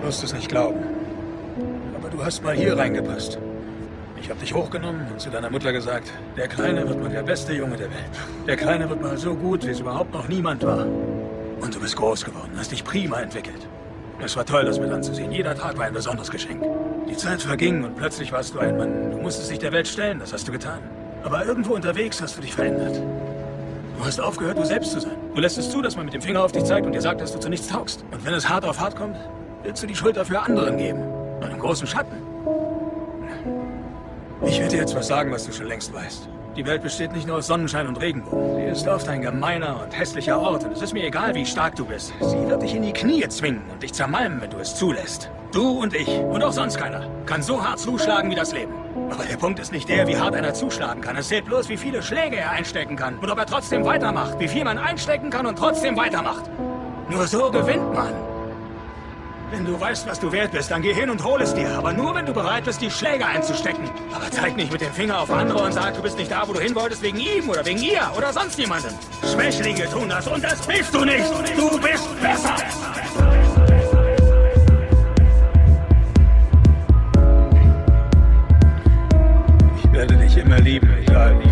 Du wirst es nicht glauben. Aber du hast mal hier reingepasst. Ich habe dich hochgenommen und zu deiner Mutter gesagt, der Kleine wird mal der beste Junge der Welt. Der Kleine wird mal so gut, wie es überhaupt noch niemand war. Und du bist groß geworden, hast dich prima entwickelt. Es war toll, das mit anzusehen. Jeder Tag war ein besonderes Geschenk. Die Zeit verging und plötzlich warst du ein Mann. Du musstest dich der Welt stellen, das hast du getan. Aber irgendwo unterwegs hast du dich verändert. Du hast aufgehört, du selbst zu sein. Du lässt es zu, dass man mit dem Finger auf dich zeigt und dir sagt, dass du zu nichts taugst. Und wenn es hart auf hart kommt, willst du die Schuld dafür anderen geben. Einen großen Schatten. Ich werde dir jetzt was sagen, was du schon längst weißt. Die Welt besteht nicht nur aus Sonnenschein und Regenbogen. Sie ist oft ein gemeiner und hässlicher Ort und es ist mir egal, wie stark du bist. Sie wird dich in die Knie zwingen und dich zermalmen, wenn du es zulässt. Du und ich und auch sonst keiner kann so hart zuschlagen wie das Leben. Aber der Punkt ist nicht der, wie hart einer zuschlagen kann. Es zählt bloß, wie viele Schläge er einstecken kann und ob er trotzdem weitermacht. Wie viel man einstecken kann und trotzdem weitermacht. Nur so gewinnt man. Wenn du weißt, was du wert bist, dann geh hin und hol es dir. Aber nur, wenn du bereit bist, die Schläge einzustecken. Aber zeig nicht mit dem Finger auf andere und sag, du bist nicht da, wo du hin wolltest, wegen ihm oder wegen ihr oder sonst jemandem. Schwächlinge tun das und das bist du nicht. Du bist besser. Ich werde dich immer lieben, egal wie.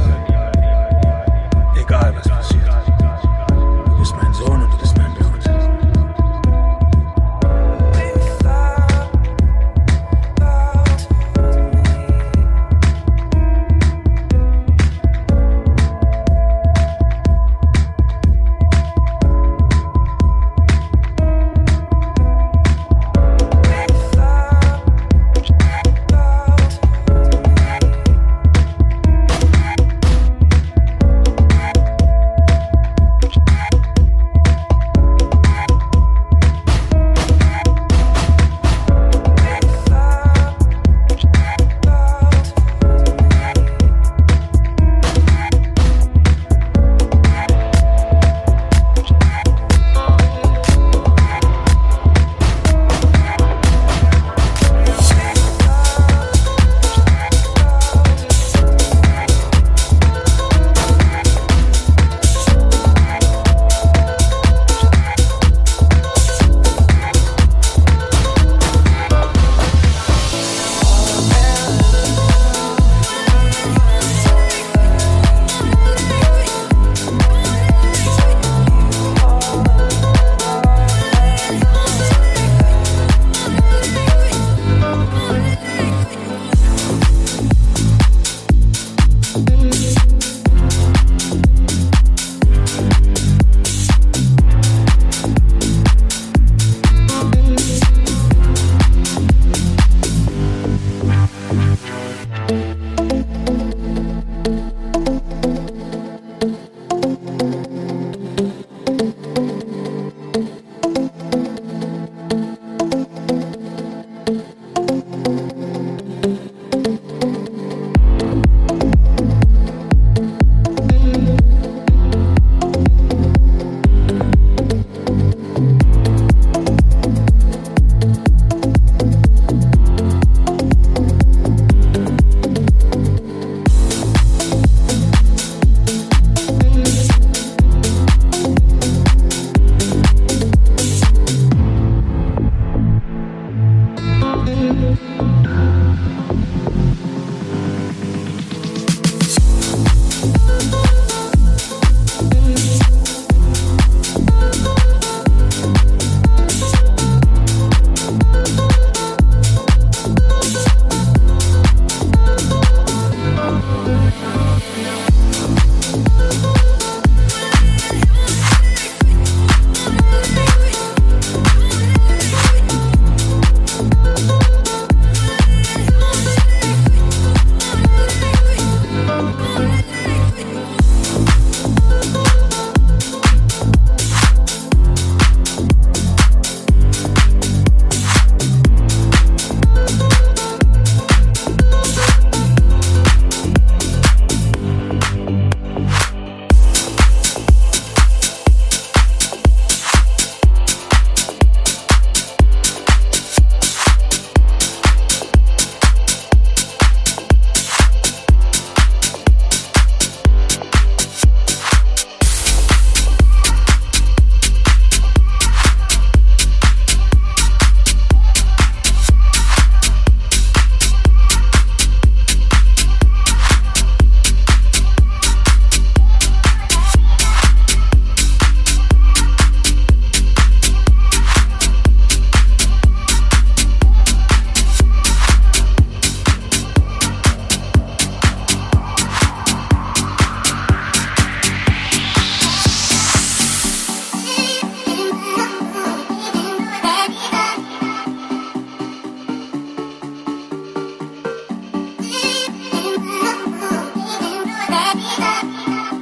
Thank you.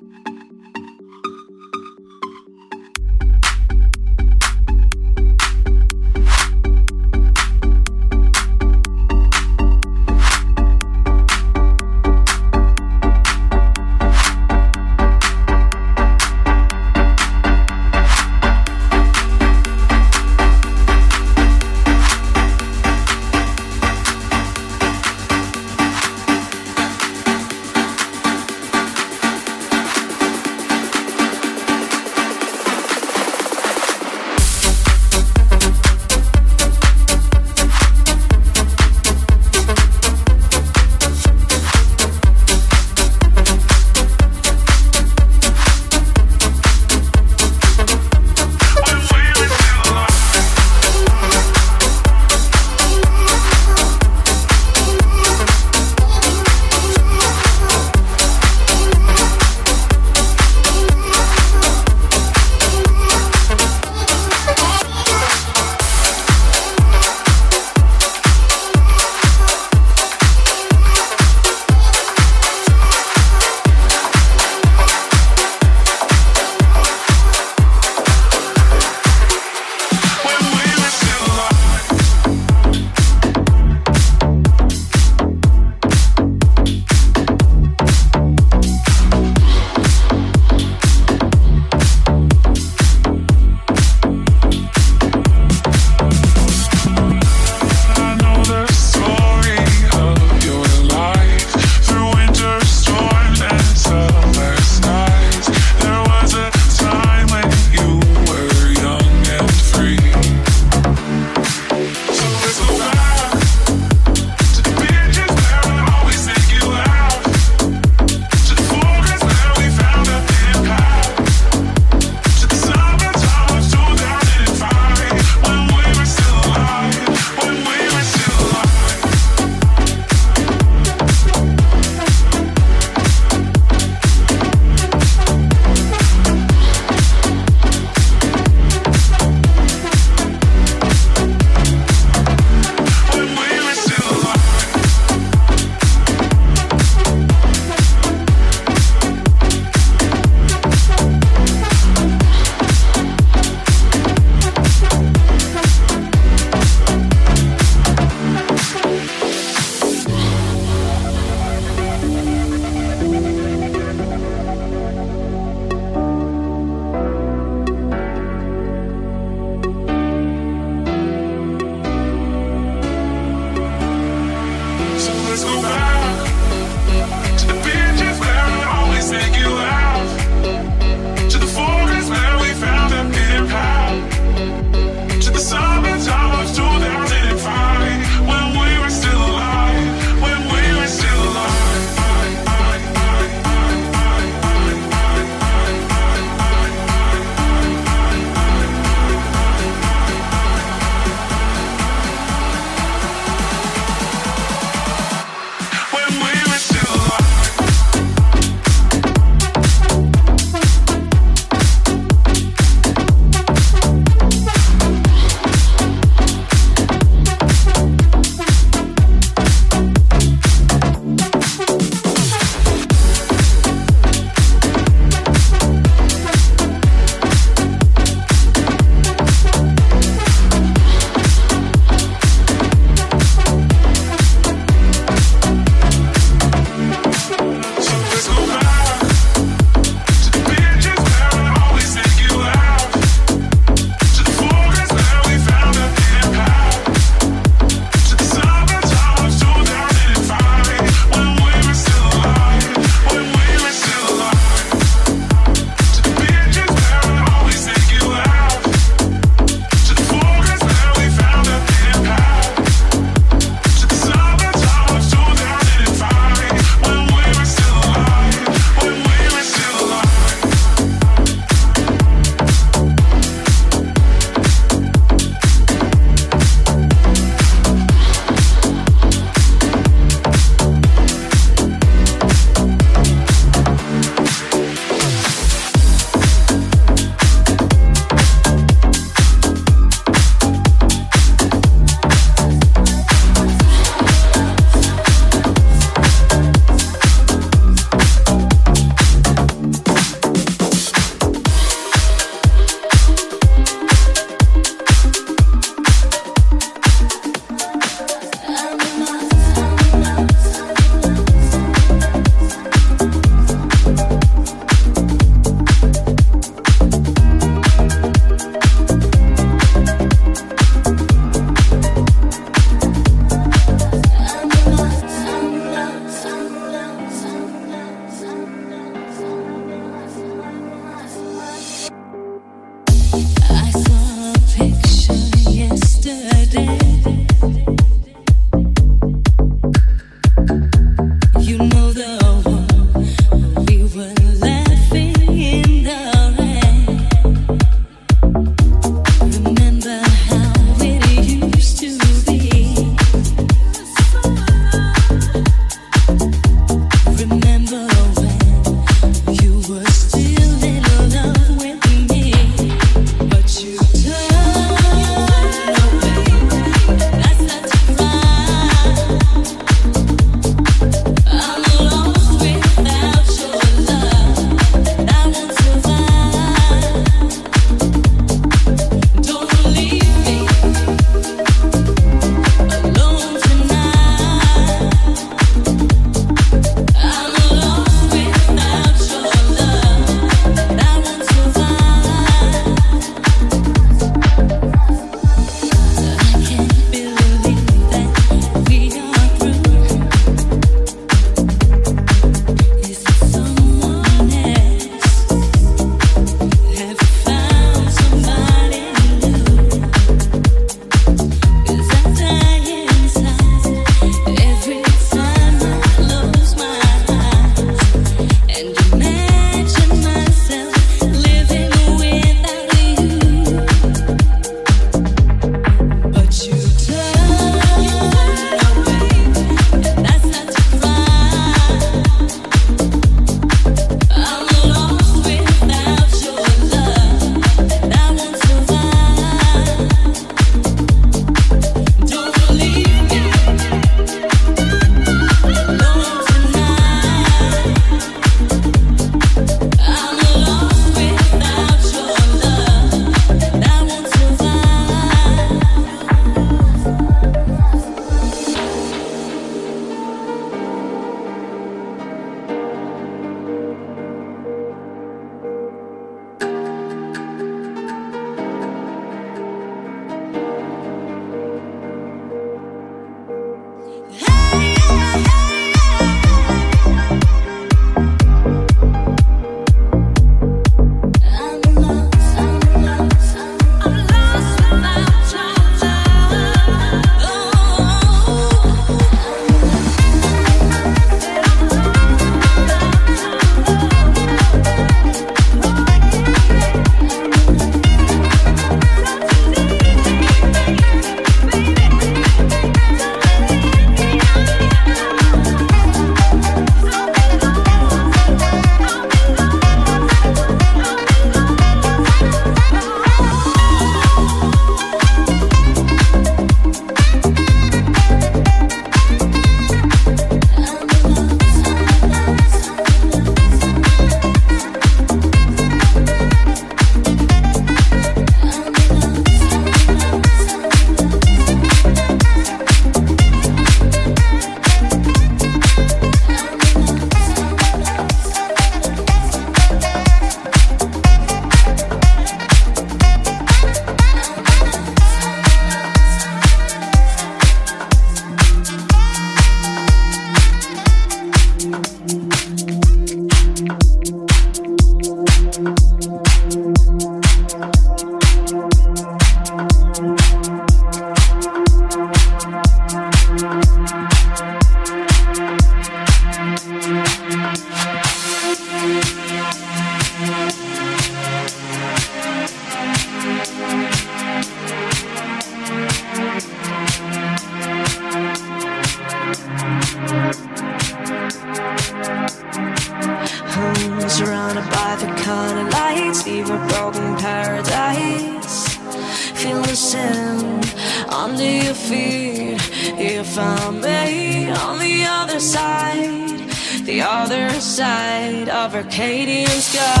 Circadian sky.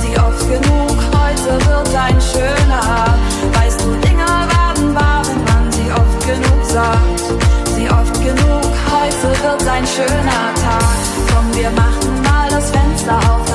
sie oft genug, heute wird ein schöner. Weißt du, Dinge werden wahr, wenn man sie oft genug sagt. Sie oft genug, heute wird ein schöner Tag. Komm, wir machen mal das Fenster auf.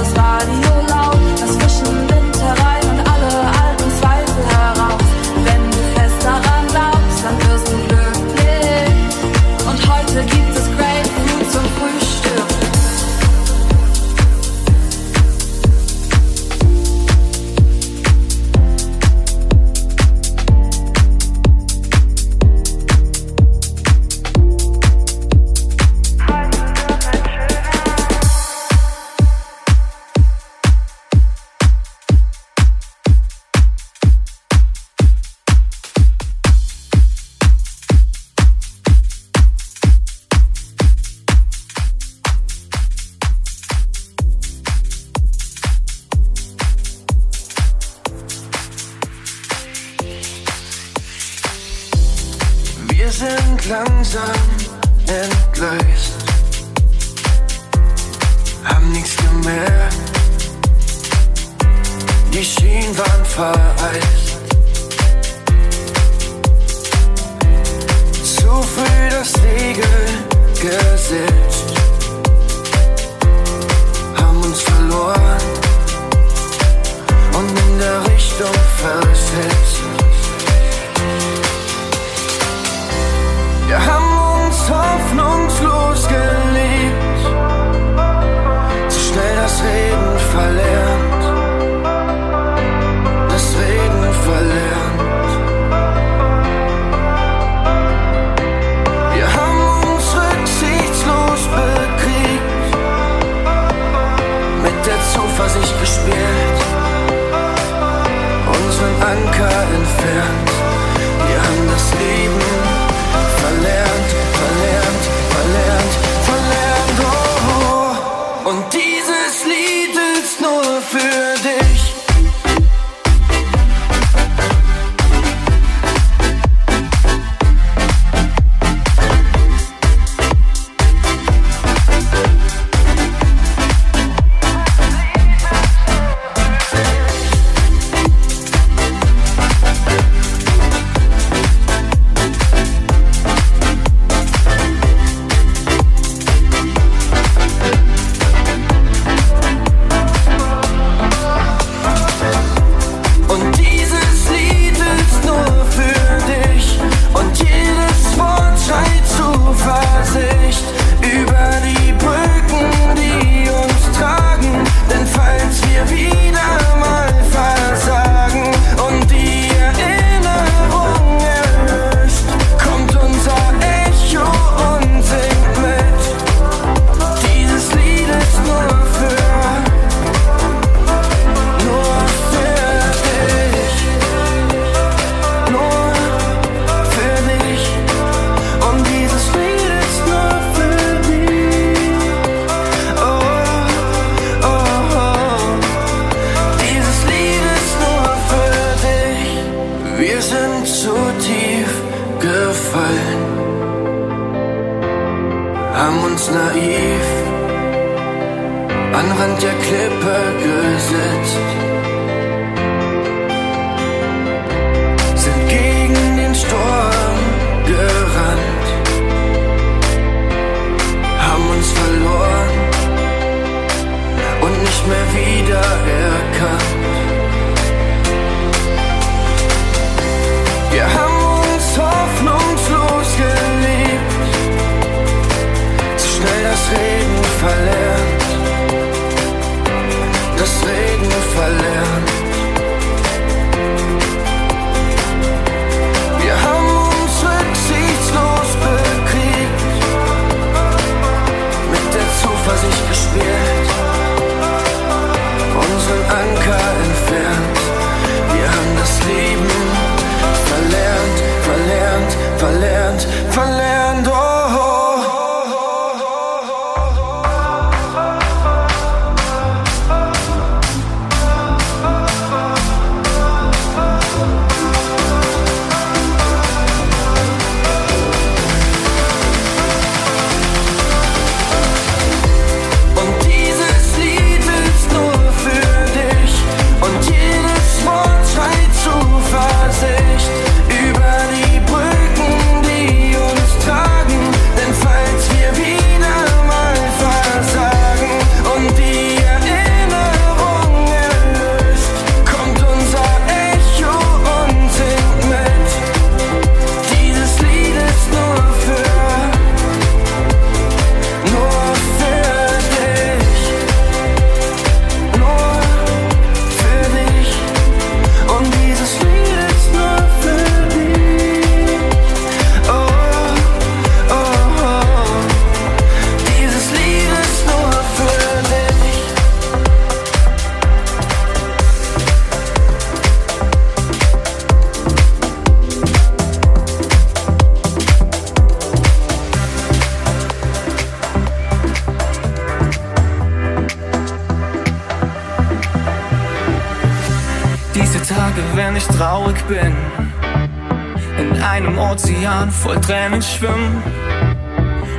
Ozean voll Tränen schwimmen.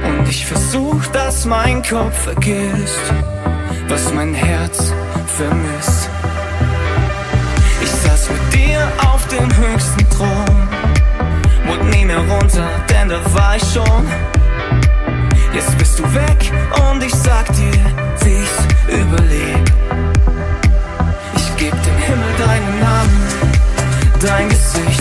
Und ich versuch, dass mein Kopf vergisst, was mein Herz vermisst. Ich saß mit dir auf dem höchsten Thron, wurde nie mehr runter, denn da war ich schon. Jetzt bist du weg und ich sag dir, wie ich's überleb. Ich geb dem Himmel deinen Namen, dein Gesicht.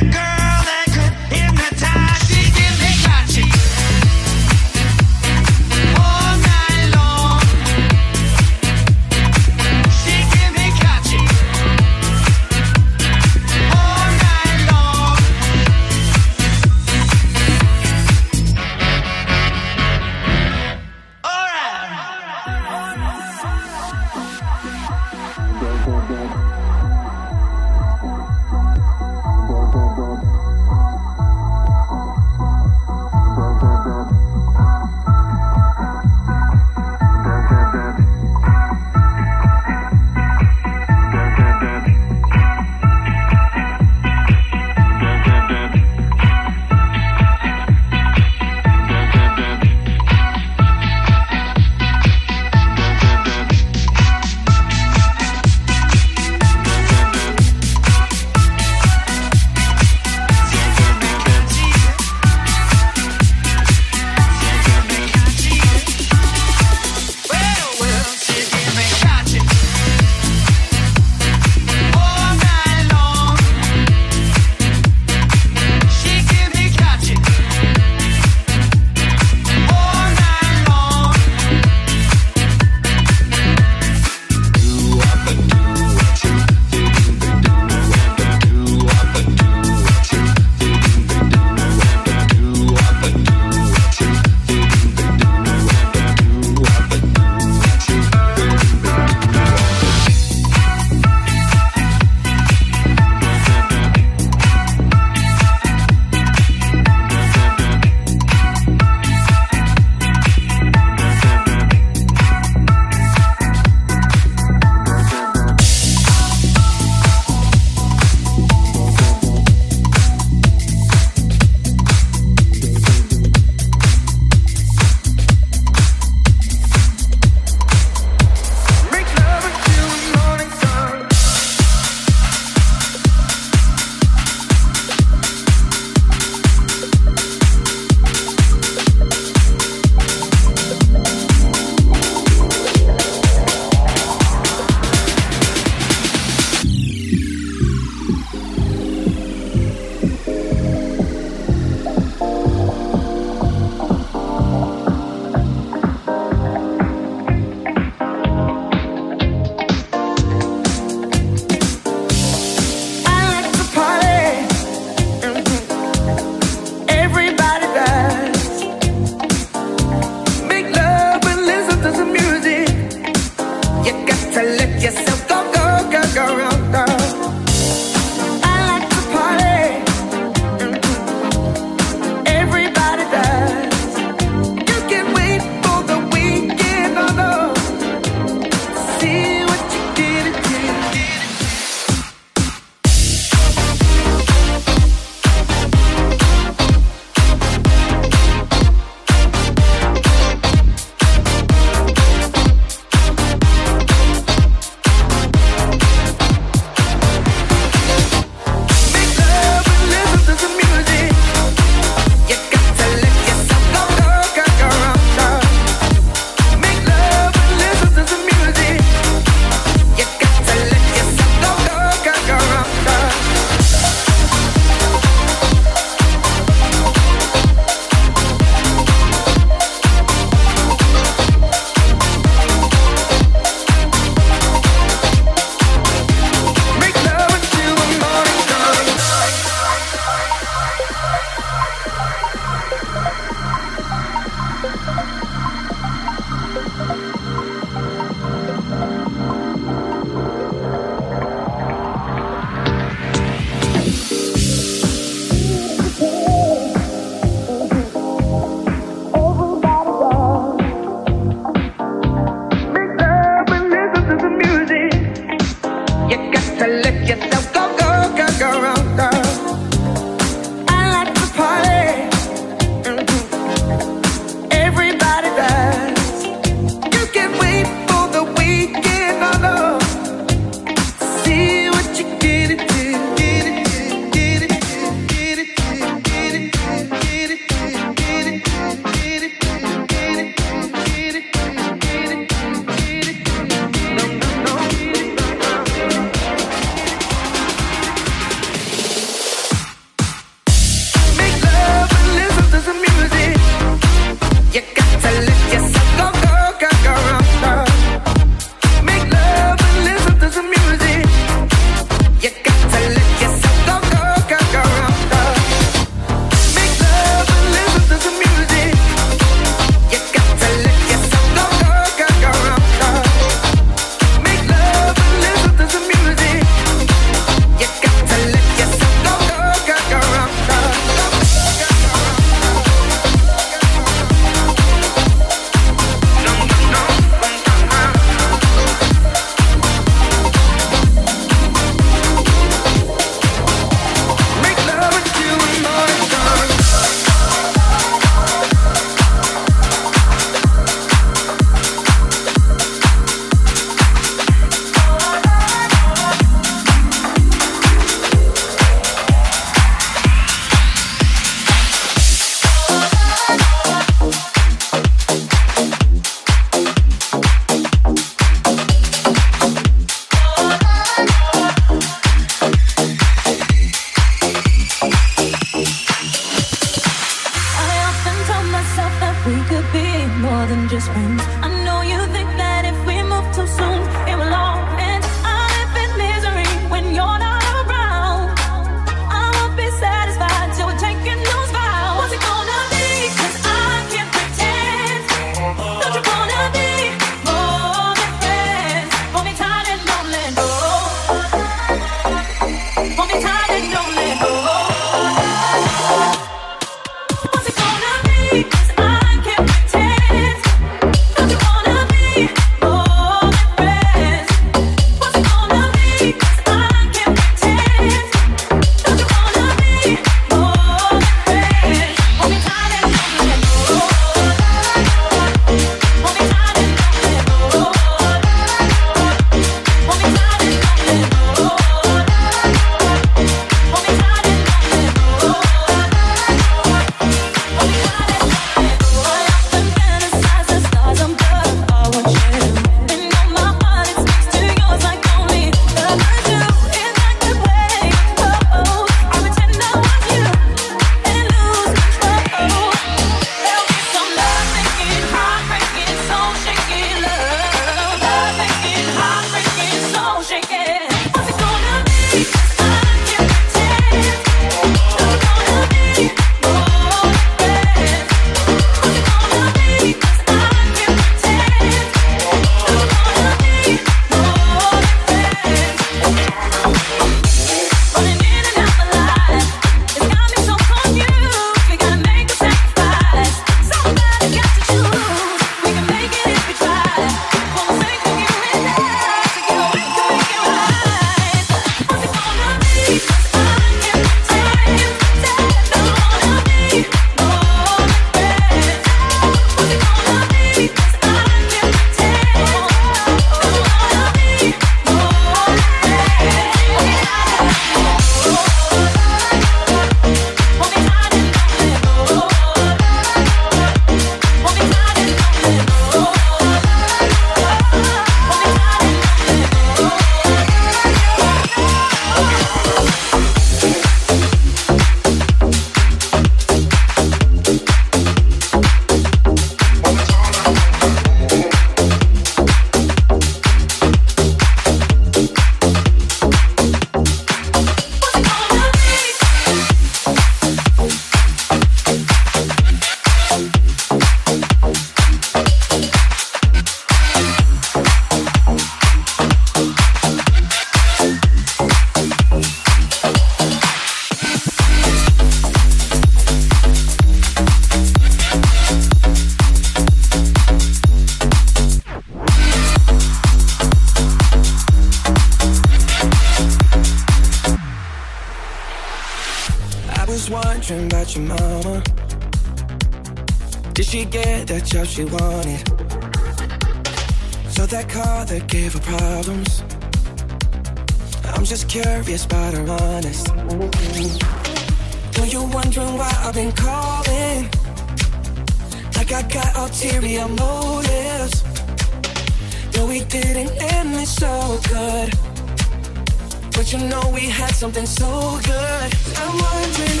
You know we had something so good. I'm wondering,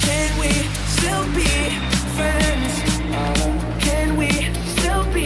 can we still be friends? Can we still be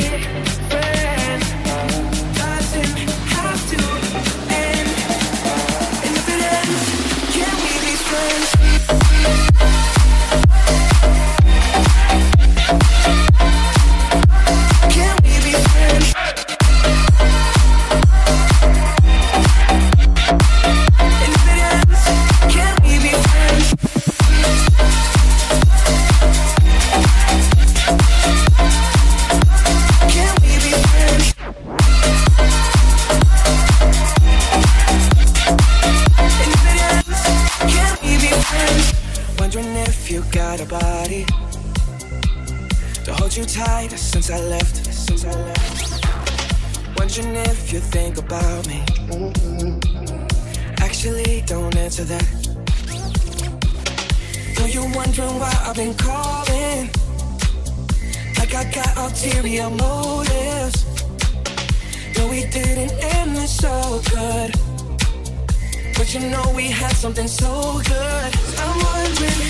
You know we had something so good. I'm wondering,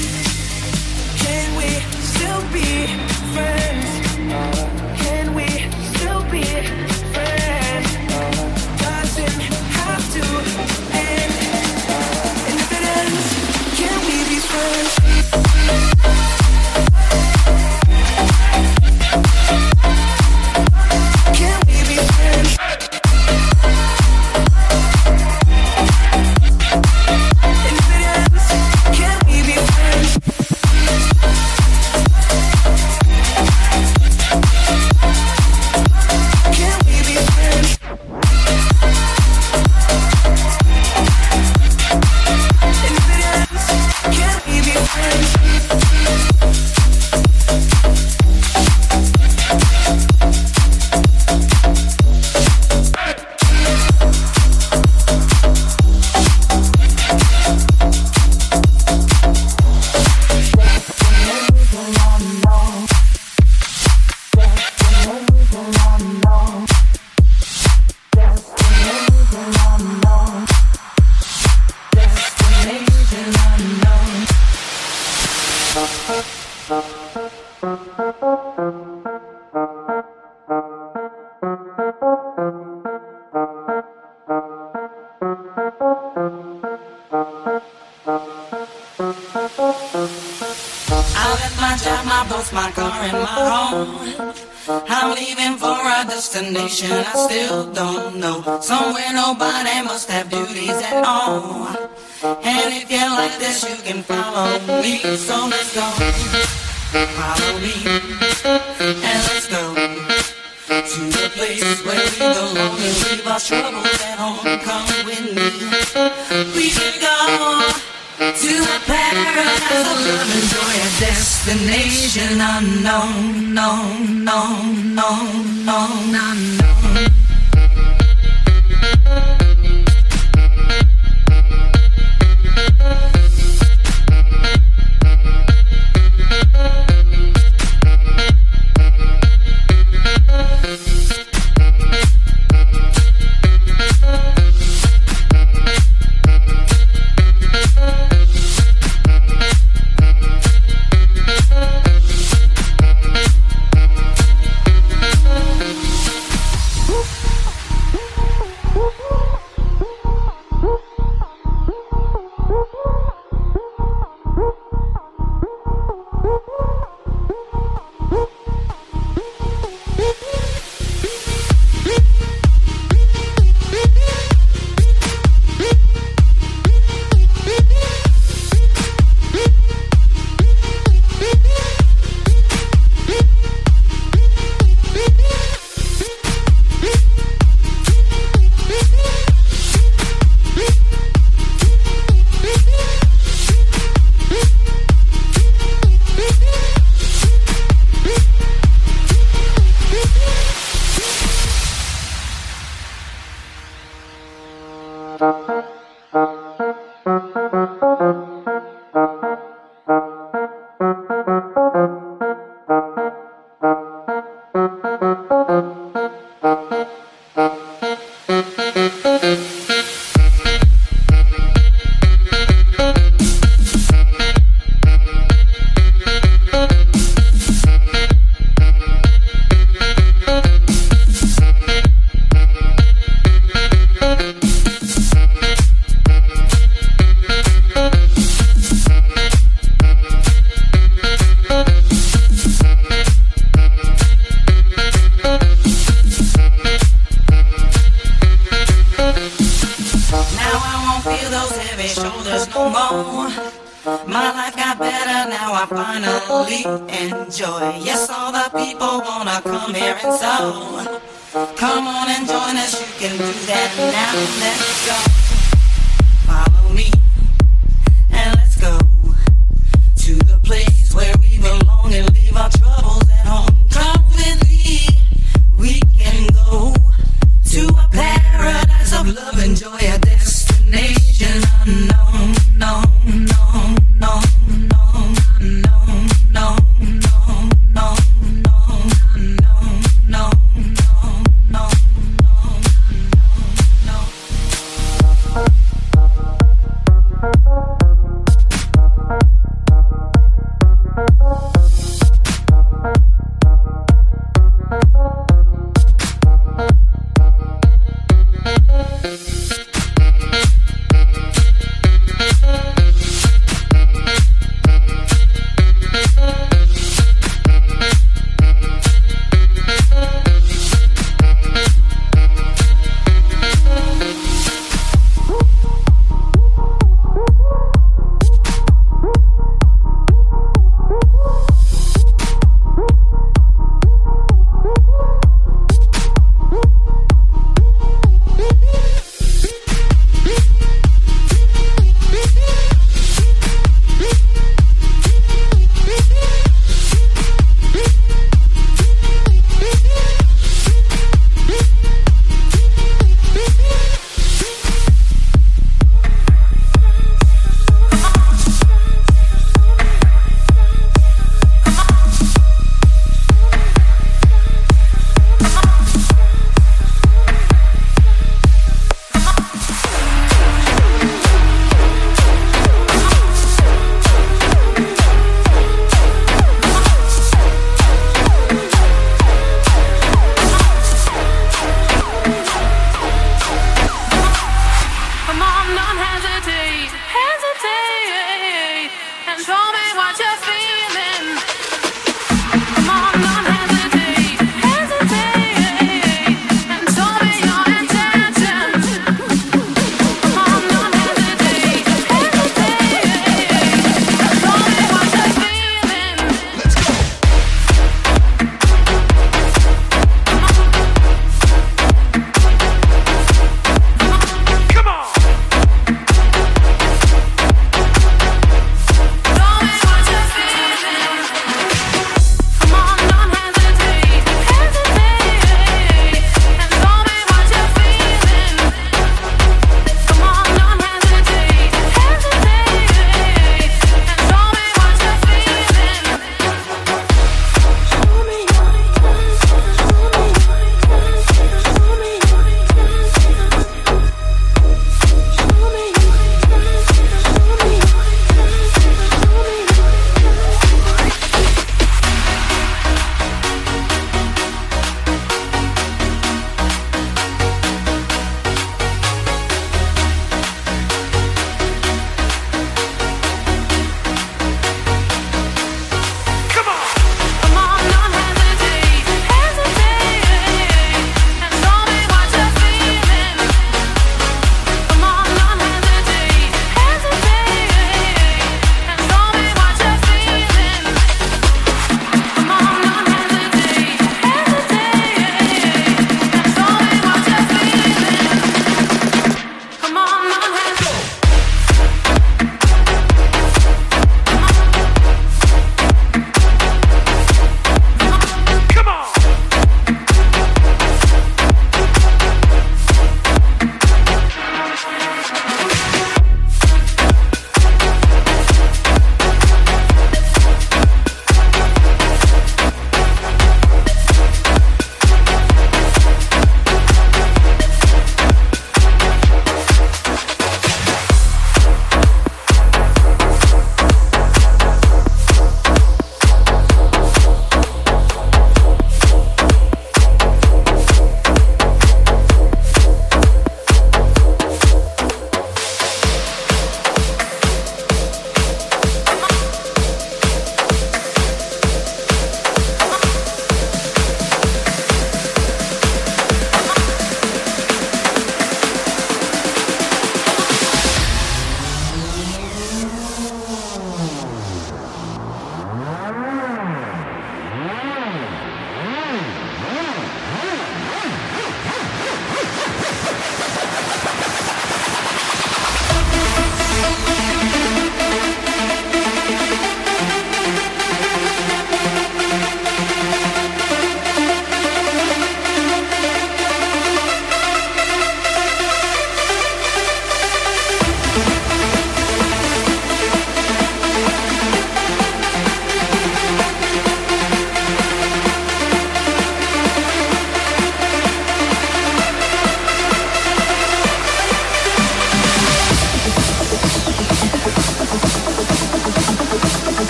can we still be friends? Can we still be friends? Doesn't have to end. And if it ends, can we be friends? Destination I still don't know. Somewhere nobody must have duties at all. And if you like this, you can follow me. So let's go. Follow me. And let's go to the place where we belong and leave our troubles at home. Come with me. We can go to a paradise of love and joy, a destination unknown, known, known, known, known, unknown.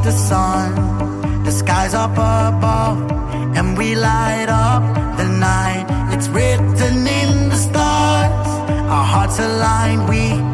the sun. The skies up above, and we light up the night. It's written in the stars. Our hearts align, we